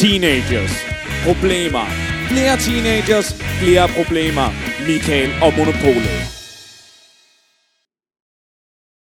Teenagers. Problemer. Flere teenagers, flere problemer. Michael og Monopolet.